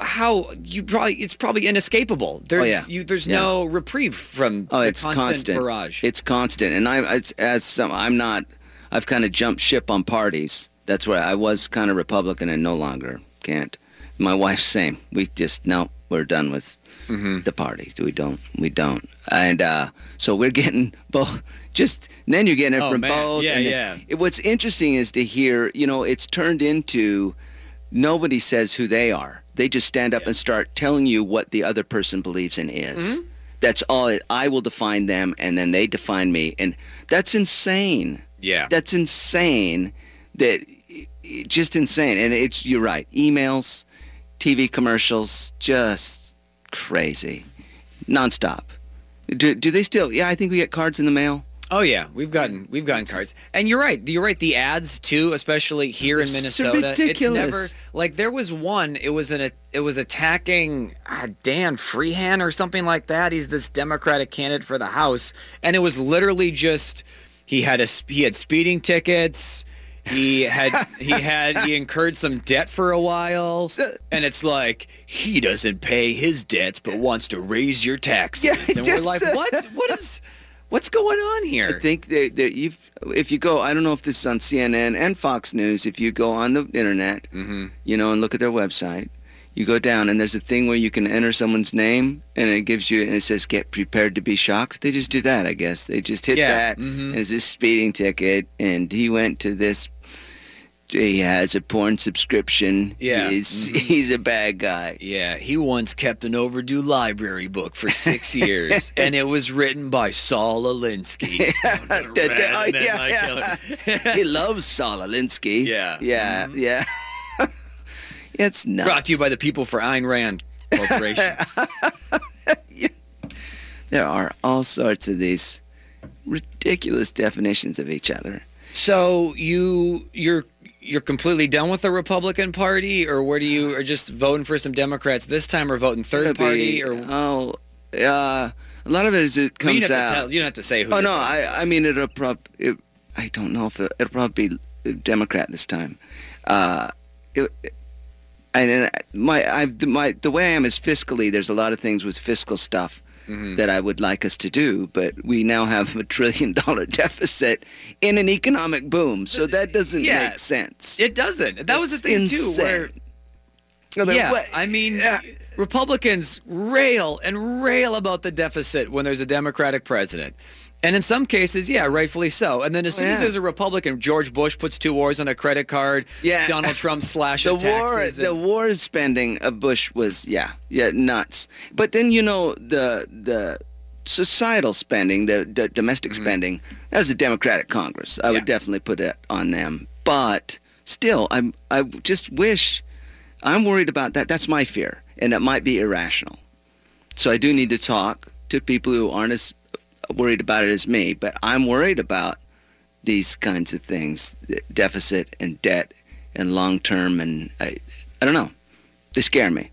how you probably it's probably inescapable. There's Oh, yeah. you, there's Yeah. no reprieve from Oh, the it's constant, constant. barrage. It's constant, and I, as, as some, I'm not. I've kind of jumped ship on parties. That's where I was kind of Republican, and no longer can't. My wife's same. We just no, we're done with Mm-hmm. the parties. We don't. We don't. And uh, so we're getting both. Just then you're getting it Oh, from man. both. Yeah, and yeah. it- what's interesting is to hear. You know, it's turned into nobody says who they are. They just stand up and start telling you what the other person believes in is. Mm-hmm. That's all. It, I will define them, and then they define me, and that's insane. Yeah. That's insane. That i- i- just insane. And it's you're right. Emails, TV commercials, just crazy, nonstop. Do, do they still? Yeah, I think we get cards in the mail. Oh yeah, we've gotten we've gotten cards, and you're right. You're right. The ads too, especially here in Minnesota, ridiculous. it's never like there was one. It was an it was attacking uh, Dan Feehan or something like that. He's this Democratic candidate for the House, and it was literally just he had a he had speeding tickets. He had he had he incurred some debt for a while, and it's like he doesn't pay his debts but wants to raise your taxes, Yeah, and we're just- like, what? What is? What's going on here? I think that, that if you go, I don't know if this is on CNN and Fox News. If you go on the internet, Mm-hmm. you know, and look at their website, you go down and there's a thing where you can enter someone's name and it gives you and it says get prepared to be shocked. They just do that, I guess. They just hit Yeah, that mhm. and it's this speeding ticket and he went to this. He has a porn subscription. Yeah. Mm-hmm. he's he's a bad guy. Yeah, he once kept an overdue library book for six years, and it was written by Saul Alinsky. Oh, yeah, yeah. he loves Saul Alinsky. Yeah. Yeah, Mhm. yeah. It's nuts. Brought to you by the people for Ayn Rand Corporation. There are all sorts of these ridiculous definitions of each other. so you you're you're completely done with the Republican Party, or where do you are just voting for some Democrats this time, or voting third It'll party, be- or oh, uh, a lot of it is it you comes don't out. to tell, you don't have to say who. oh no, I I mean it'll prob it, I don't know if it, it'll probably be Democrat this time. Uh, it, and then my I my the way I am is fiscally. There's a lot of things with fiscal stuff Mhm. that I would like us to do, but we now have a trillion dollar deficit in an economic boom, so that doesn't Yeah. make sense. It doesn't. That was the thing Insane. too. Where but yeah, what- I mean, Republicans rail and rail about the deficit when there's a Democratic president. And in some cases, yeah, rightfully so. And then as Oh, soon as there's a Republican, George Bush puts two wars on a credit card. Yeah. Donald Trump slashes the war taxes. the and- war spending of Bush was yeah yeah nuts. But then you know the the societal spending, the, the domestic Mm-hmm. spending, that was a Democratic Congress. I would definitely put it on them. But still, I'm I just wish I'm worried about that. That's my fear, and it might be irrational. So I do need to talk to people who aren't as worried about it as me. But I'm worried about these kinds of things, deficit and debt and long term, and I, I don't know, they scare me.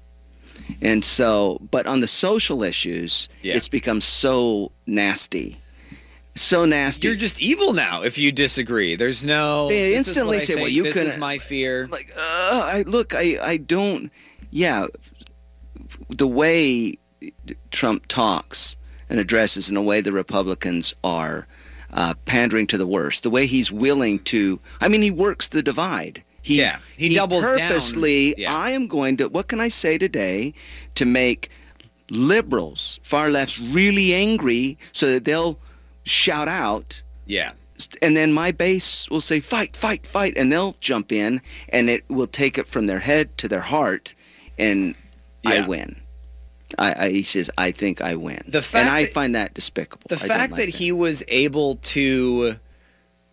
And so, but on the social issues, Yeah. it's become so nasty, so nasty. You're just evil now if you disagree. There's no. They instantly say, "Well, you This couldn't- is my fear. like, uh, I look, I, I don't, yeah, the way Trump talks and addresses, in a way the Republicans are uh, pandering to the worst, the way he's willing to, I mean, he works the divide. He, Yeah, he doubles down. purposely, Yeah. I am going to, what can I say today to make liberals, far lefts, really angry so that they'll shout out yeah. and then my base will say fight fight fight and they'll jump in and it will take it from their head to their heart and i win I, I he says i think i win The fact and i that- find that despicable The I fact like that he was able to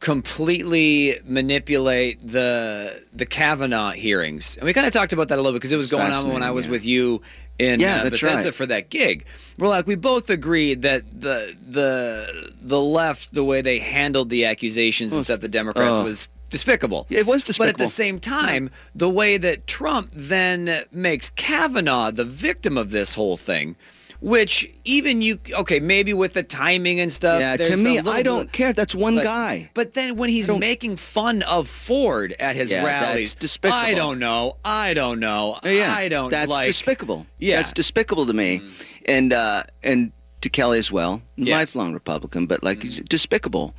completely manipulate the the Kavanaugh hearings, and we kind of talked about that a little bit because it was going on when I was yeah. with you in Yeah, uh, that's Bethesda right. for that gig. We're like, we both agreed that the the the left, the way they handled the accusations and stuff, the Democrats uh, was despicable. it was despicable. But at the same time, the way that Trump then makes Kavanaugh the victim of this whole thing, which even you, okay, maybe with the timing and stuff. yeah to me i don't care that's one but- guy But then when he's making fun of Ford at his Yeah, rallies, despicable. I don't know. I don't know. Yeah I don't that's like. despicable Yeah. that's despicable to me and uh and to kelly as well Yeah. lifelong republican but like he's despicable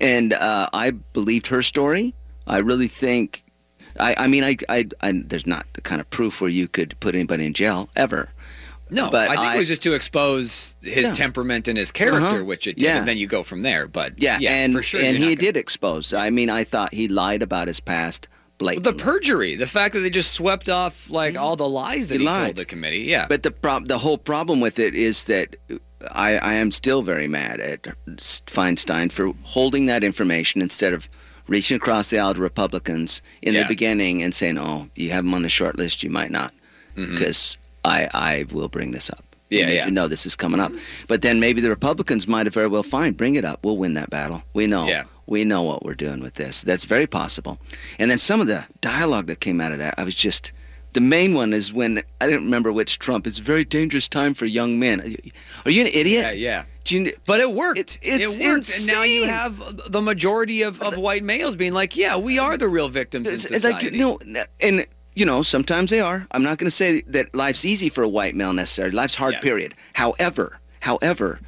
and uh i believed her story i really think I, I mean, I, I, I, there's not the kind of proof where you could put anybody in jail ever. No, But I think I- it was just to expose his Yeah. temperament and his character, Uh-huh. which it did, Yeah. and then you go from there. But Yeah, and for sure. and he gonna- did expose. I mean, I thought he lied about his past blatantly. The perjury, the fact that they just swept off like all the lies that He he, told the committee. Yeah. But the prob- the whole problem with it is that I, I am still very mad at Feinstein for holding that information instead of reaching across the aisle to Republicans in Yeah. the beginning and saying, "Oh, you have them on the short list, you might not," because I I will bring this up. You Mm-hmm. Yeah, need yeah. to know this is coming up. But then maybe the Republicans might have very well fine, bring it up. We'll win that battle. We know. Yeah. We know what we're doing with this. That's very possible. And then some of the dialogue that came out of that, I was just the main one is when I don't remember which Trump. It's a very dangerous time for young men. Are you an idiot? yeah, yeah. Do you, But it worked. It's- it's it worked, and now you have the majority of, of white males being like, "Yeah, we are the real victims in it's, like society." no, and you know sometimes they are. I'm not going to say that life's easy for a white male necessarily. Life's hard. Yeah. Period. However, however,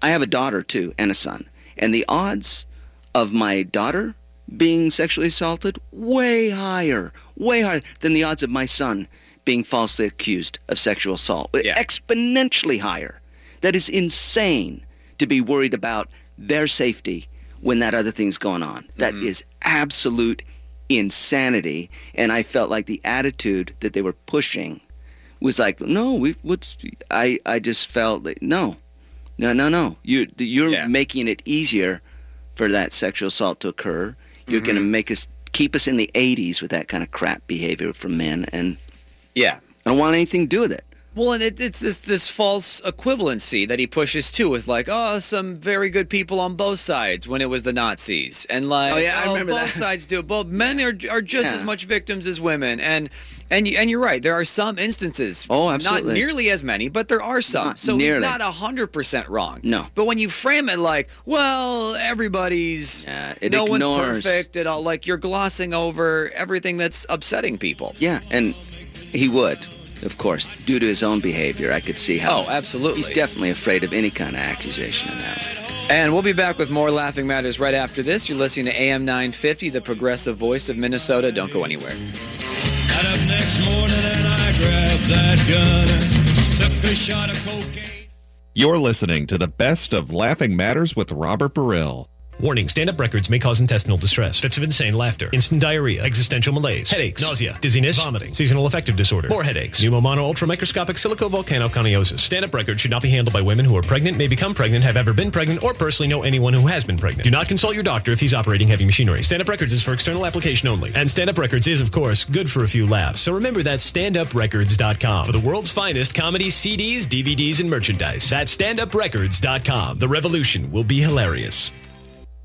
I have a daughter too and a son, and the odds of my daughter being sexually assaulted way higher, way higher than the odds of my son being falsely accused of sexual assault. Exponentially higher. That is insane to be worried about their safety when that other thing's going on. That mm-hmm. is absolute insanity. And I felt like the attitude that they were pushing was like, no, we what's I I just felt that no, no, no, no. You you're making it easier for that sexual assault to occur. You're going to mm-hmm. make us keep us in the 80s with that kind of crap behavior from men, and Yeah. I don't want anything to do with it. Well, and it, it's this this false equivalency that he pushes too, with like, oh, some very good people on both sides when it was the Nazis, and like, Oh, yeah, I oh, remember both that. sides do it. Both men are are just Yeah. as much victims as women, and and and you're right. There are some instances. Oh, absolutely. Not nearly as many, but there are some. Not so nearly. he's not hundred percent wrong. No. But when you frame it like, well, everybody's it no one's perfect at all, like you're glossing over everything that's upsetting people. Yeah, and he would, of course, due to his own behavior. I could see how. Oh, absolutely. He's definitely afraid of any kind of accusation in that. And we'll be back with more Laughing Matters right after this. You're listening to AM 950, the progressive voice of Minnesota. Don't go anywhere. Got up next morning and I grabbed that gun and took a shot of cocaine. You're listening to the best of Laughing Matters with Robert Baril. Warning, stand-up records may cause intestinal distress, fits of insane laughter, instant diarrhea, existential malaise, headaches, nausea, dizziness, vomiting, seasonal affective disorder, more headaches, pneumonoultramicroscopicsilicovolcanoconiosis. Stand-up records should not be handled by women who are pregnant, may become pregnant, have ever been pregnant, or personally know anyone who has been pregnant. Do not consult your doctor if he's operating heavy machinery. Stand-up records is for external application only. And stand-up records is, of course, good for a few laughs. So remember that's standuprecords.com for the world's finest comedy CDs, DVDs, and merchandise. That's standuprecords.com. The revolution will be hilarious.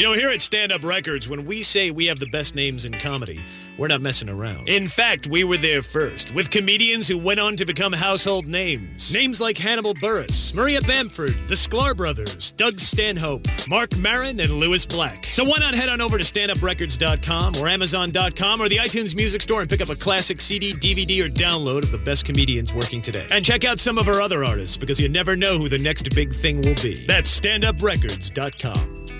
You know, here at Stand Up Records, when we say we have the best names in comedy, we're not messing around. In fact, we were there first, with comedians who went on to become household names. Names like Hannibal Buress, Maria Bamford, the Sklar Brothers, Doug Stanhope, Marc Maron, and Lewis Black. So why not head on over to standuprecords.com or amazon.com or the iTunes Music Store and pick up a classic CD, DVD, or download of the best comedians working today. And check out some of our other artists because you never know who the next big thing will be. That's standuprecords.com.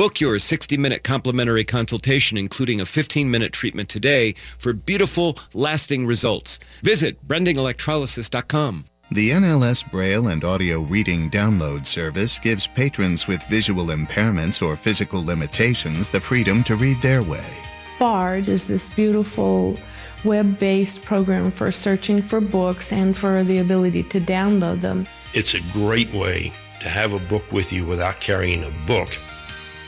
Book your 60-minute complimentary consultation, including a 15-minute treatment today for beautiful, lasting results. Visit brandingelectrolysis.com. The NLS Braille and Audio Reading Download Service gives patrons with visual impairments or physical limitations the freedom to read their way. BARD is this beautiful web based program for searching for books and for the ability to download them. It's a great way to have a book with you without carrying a book.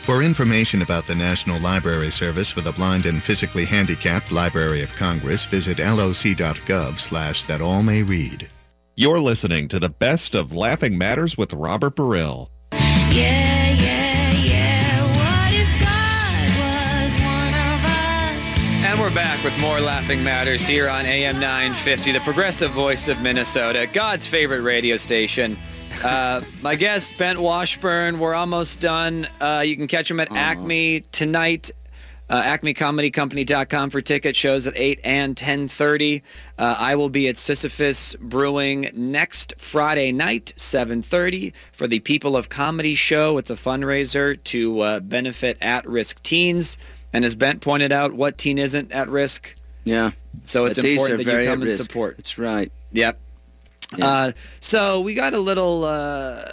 For information about the National Library Service for the Blind and Physically Handicapped Library of Congress, visit loc.gov slash that all may read. You're listening to the best of Laughing Matters with Robert Baril. Yeah, yeah, yeah. What if God was one of us? And we're back with more Laughing Matters here on AM 950, the progressive voice of Minnesota, God's favorite radio station. Uh, my guest, Bengt Washburn, we're almost done. Uh, you can catch him at Acme tonight. Uh, AcmeComedyCompany.com for ticket shows at 8 and 10.30. Uh, I will be at Sisyphus Brewing next Friday night, 7.30, for the People of Comedy show. It's a fundraiser to uh, benefit at-risk teens. And as Bengt pointed out, what teen isn't at risk? Yeah. So it's But important that you come and support. That's right. Yep. Uh, so we got a little uh,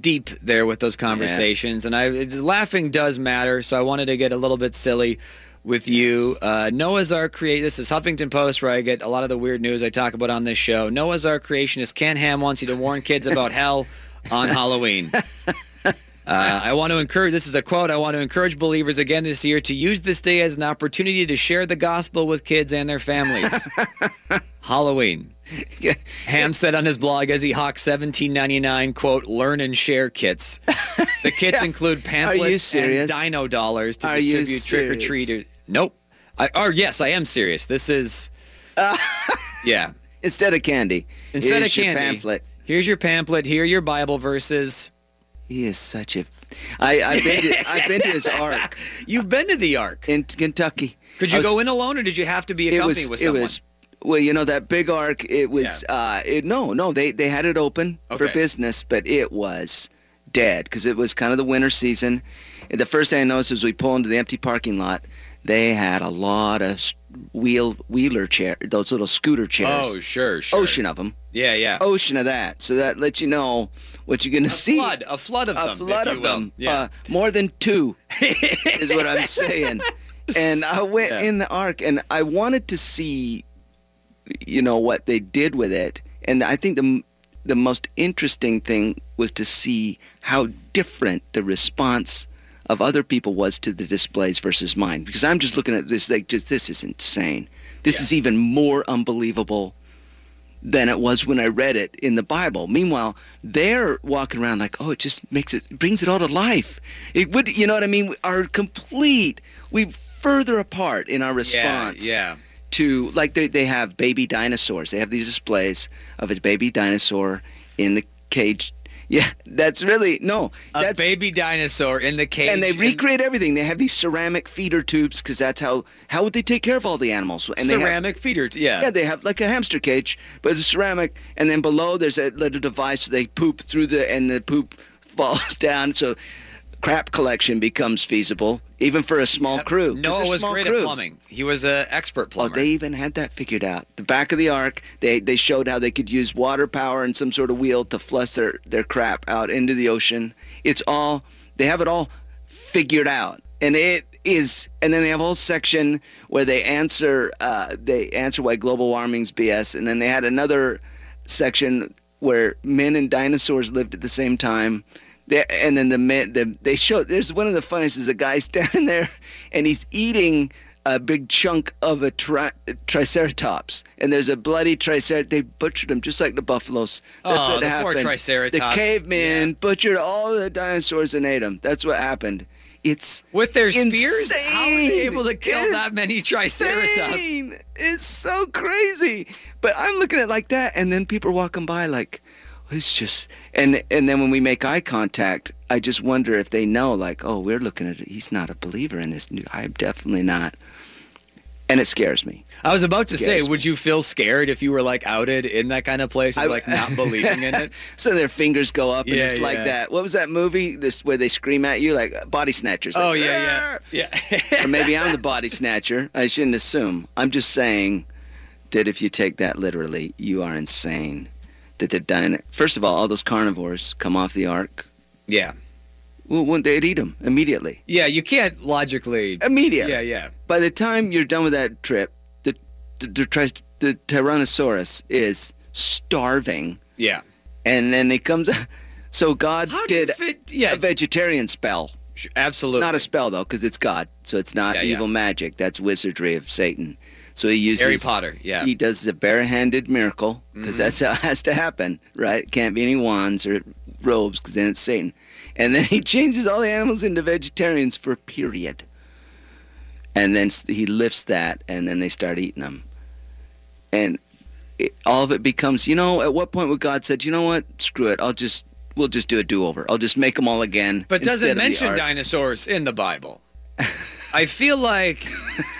deep there with those conversations, and I laughing does matter. So I wanted to get a little bit silly with you. Uh, Noah's Ark create. This is Huffington Post, where I get a lot of the weird news I talk about on this show. Noah's Ark creationist Ken Ham wants you to warn kids about hell on Halloween. Uh, I want to encourage, this is a quote, I want to encourage believers again this year to use this day as an opportunity to share the gospel with kids and their families. Halloween. Ham said on his blog as he hawks 17.99 quote learn and share kits. The kits include pamphlets and dino dollars to Are distribute trick or treaters. Nope. I, or yes, I am serious. This is uh, yeah. Instead of candy. Instead of candy. pamphlet. Here's your pamphlet. Here are your Bible verses. He is such a. I, I've been to I've been to his ark. You've been to the ark in Kentucky. Could you I was- go in alone, or did you have to be accompanied with it was well you know that big ark it was uh it, no no they they had it open for Okay. business but it was dead because it was kind of the winter season and the first thing i noticed was we pull into the empty parking lot they had a lot of s- wheel wheeler chair those little scooter chairs Oh, sure, sure. ocean of them Yeah, yeah. ocean of that so that lets you know what you're gonna see flood, a flood of them. a them, flood of will. them Yeah. uh, more than two is what i'm saying and i went Yeah. in the ark and i wanted to see you know what they did with it and i think the the most interesting thing was to see how different the response of other people was to the displays versus mine because i'm just looking at this like just this is insane this is even more unbelievable than it was when I read it in the Bible. Meanwhile, they're walking around like, oh, it just makes it brings it all to life. It would, you know what I mean? Are complete. We further apart in our response. yeah. To like they they have baby dinosaurs. They have these displays of a baby dinosaur in the cage. Yeah, that's really no. A baby dinosaur in the cage. and they recreate everything. They have these ceramic feeder tubes because that's how how would they take care of all the animals? And they have- ceramic feeder. Yeah. yeah, they have like a hamster cage, but it's ceramic, and then below there's a little device they poop through the, and the poop falls down, so crap collection becomes feasible, even for a small crew. Noah was small great crew. at plumbing. He was an expert Oh, plumber. they even had that figured out. The back of the ark, they they showed how they could use water power and some sort of wheel to flush their their crap out into the ocean. It's all they have it all figured out, and it is. And then they have a whole section where they answer uh, they answer why global warming's BS, and then they had another section where men and dinosaurs lived at the same time. And then the men, the, they show. There's one of the funniest is a guy standing there, and he's eating a big chunk of a tri- triceratops, and there's a bloody triceratops. They butchered him just like the buffaloes. That's Oh, what the poor triceratops. The caveman butchered all the dinosaurs and ate them. That's what happened. It's With their spears, insane. how were they able to kill that many triceratops? Insane. It's so crazy. But I'm looking at it like that, and then people are walking by like, it's just. And and then when we make eye contact, I just wonder if they know, like, oh, we're looking at it. He's not a believer in this. New, I'm definitely not. And it scares me. I was about to say, me. would you feel scared if you were like outed in that kind of place, of, like not believing in it? so their fingers go up, and Yeah, it's like that. What was that movie? This where they scream at you like uh, body snatchers. Oh like, yeah, yeah, yeah. or maybe I'm the body snatcher. I shouldn't assume. I'm just saying that if you take that literally, you are insane. That they're dying. First of all, all those carnivores come off the ark. Yeah. Well, wouldn't they'd eat them immediately? Yeah, you can't logically. Immediately. Yeah, yeah. By the time you're done with that trip, the the, the, the Tyrannosaurus is starving, Yeah. and then it comes. So God How did fit- yeah. a vegetarian spell. Absolutely. Not a spell though, because it's God, so it's not Yeah, yeah. evil magic. That's wizardry of Satan. So he uses Harry Potter, yeah. He does a barehanded miracle because Mhm. that's how it has to happen, right? It Can't be any wands or robes because then it's Satan. And then he changes all the animals into vegetarians for a period. And then he lifts that, and then they start eating them. And it, all of it becomes, you know, at what point would God said, you know what, screw it, I'll just, we'll just do a do-over. I'll just make them all again. But doesn't instead of the mention dinosaurs in the Bible. I feel like,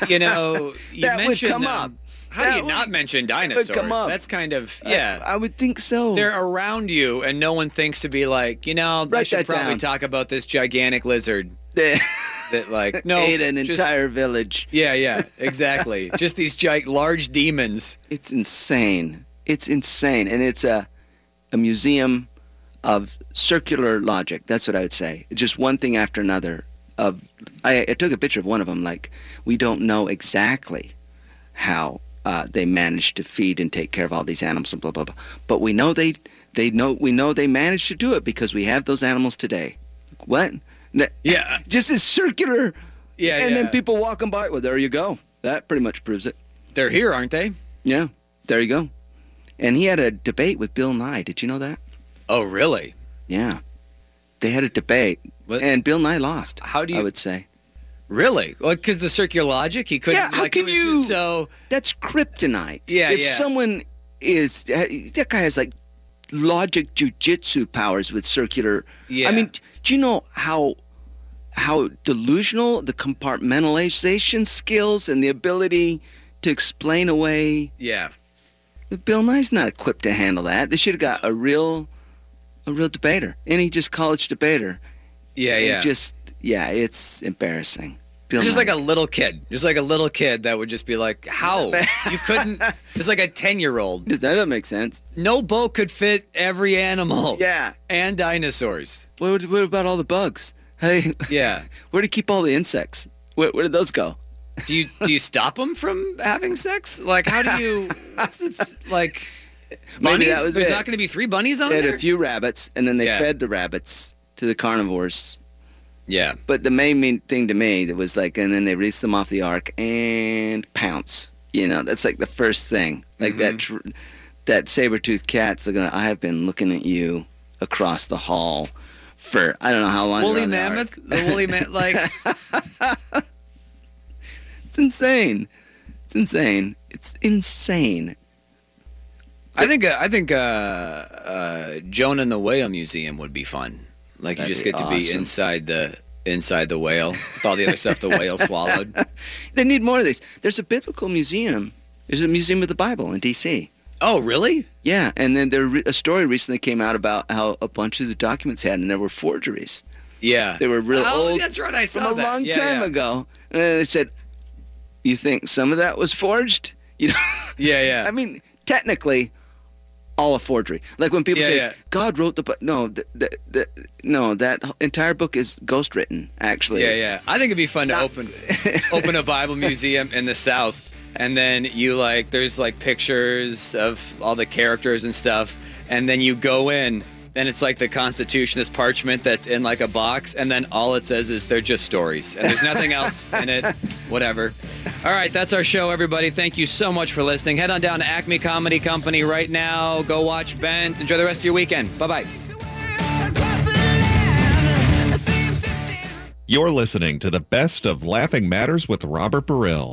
you know, you That would mentioned come them. up. How do you not mention dinosaurs? come up. That's kind of yeah. I, I would think so. They're around you, and no one thinks to be like, you know, I should probably down. talk about this gigantic lizard that, like, no, ate an just- entire village. Yeah, yeah, exactly. just these gi- large demons. It's insane. It's insane, and it's a a museum of circular logic. That's what I would say. Just one thing after another. Of I, I took a picture of one of them. Like we don't know exactly how uh, they managed to feed and take care of all these animals and blah blah blah. But we know they they know we know they managed to do it because we have those animals today. What? Yeah. Just as circular. Yeah, And then people walking by. Well, there you go. That pretty much proves it. They're here, aren't they? Yeah. There you go. And he had a debate with Bill Nye. Did you know that? Oh, really? Yeah. They had a debate, and Bill Nye lost. How do you? I would say. Really? Well, because the circular logic, he couldn't. Yeah, how like, can you- just So That's kryptonite. Yeah, If yeah. someone is uh, that guy has like logic jujitsu powers with circular. Yeah. I mean, do you know how how delusional the compartmentalization skills and the ability to explain away yeah. Bill Nye's not equipped to handle that. They should have got a real, a real debater, any just college debater. Yeah, yeah. Just yeah, it's embarrassing. Bill You're just Nye. like a little kid. Just like a little kid that would just be like, "How you couldn't?" It's like a ten-year-old. Does that make sense? No boat could fit every animal. Yeah. and dinosaurs. What, what about all the bugs? Hey, Yeah. where do you keep all the insects? Where, where did those go? Do you do you stop them from having sex? Like, how do you? It's, it's like Maybe bunnies. that was There's it. not going to be three bunnies on They had there. a few rabbits, and then they Yeah. fed the rabbits to the carnivores. Yeah. But the main, main thing to me that was like, and then they released them off the ark and pounce. You know, that's like the first thing. Like that, tr- that saber-toothed cat's looking. I have been looking at you across the hall for I don't know how long. Woolly they're the mammoth. The woolly man. Like, It's insane. It's insane. It's insane. I think uh, I think uh, uh, Jonah and the Whale Museum would be fun. Like you That'd just be get to be inside the inside the whale with all the other stuff the whale swallowed. They need more of these. There's a biblical museum. There's a museum of the Bible in D.C. Oh, really? Yeah, and then there a story recently came out about how a bunch of the documents had, and there were forgeries. Yeah. They were real oh, old that's right. I saw from a that. long Yeah, time yeah. ago. And they said, "You think some of that was forged?" You know, Yeah, yeah. I mean, technically, all a forgery. Like when people Yeah, say yeah. God wrote the book. No, the, the, the, no, that entire book is ghostwritten. Actually, Yeah, yeah. I think it'd be fun to open open a Bible museum in the South, and then you like there's like pictures of all the characters and stuff, and then you go in, and it's like the Constitution, this parchment that's in like a box, and then all it says is they're just stories, and there's nothing else in it. Whatever. All right, that's our show, everybody. Thank you so much for listening. Head on down to Acme Comedy Company right now. Go watch Bengt. Enjoy the rest of your weekend. Bye bye. You're listening to the best of Laughing Matters with Robert Baril.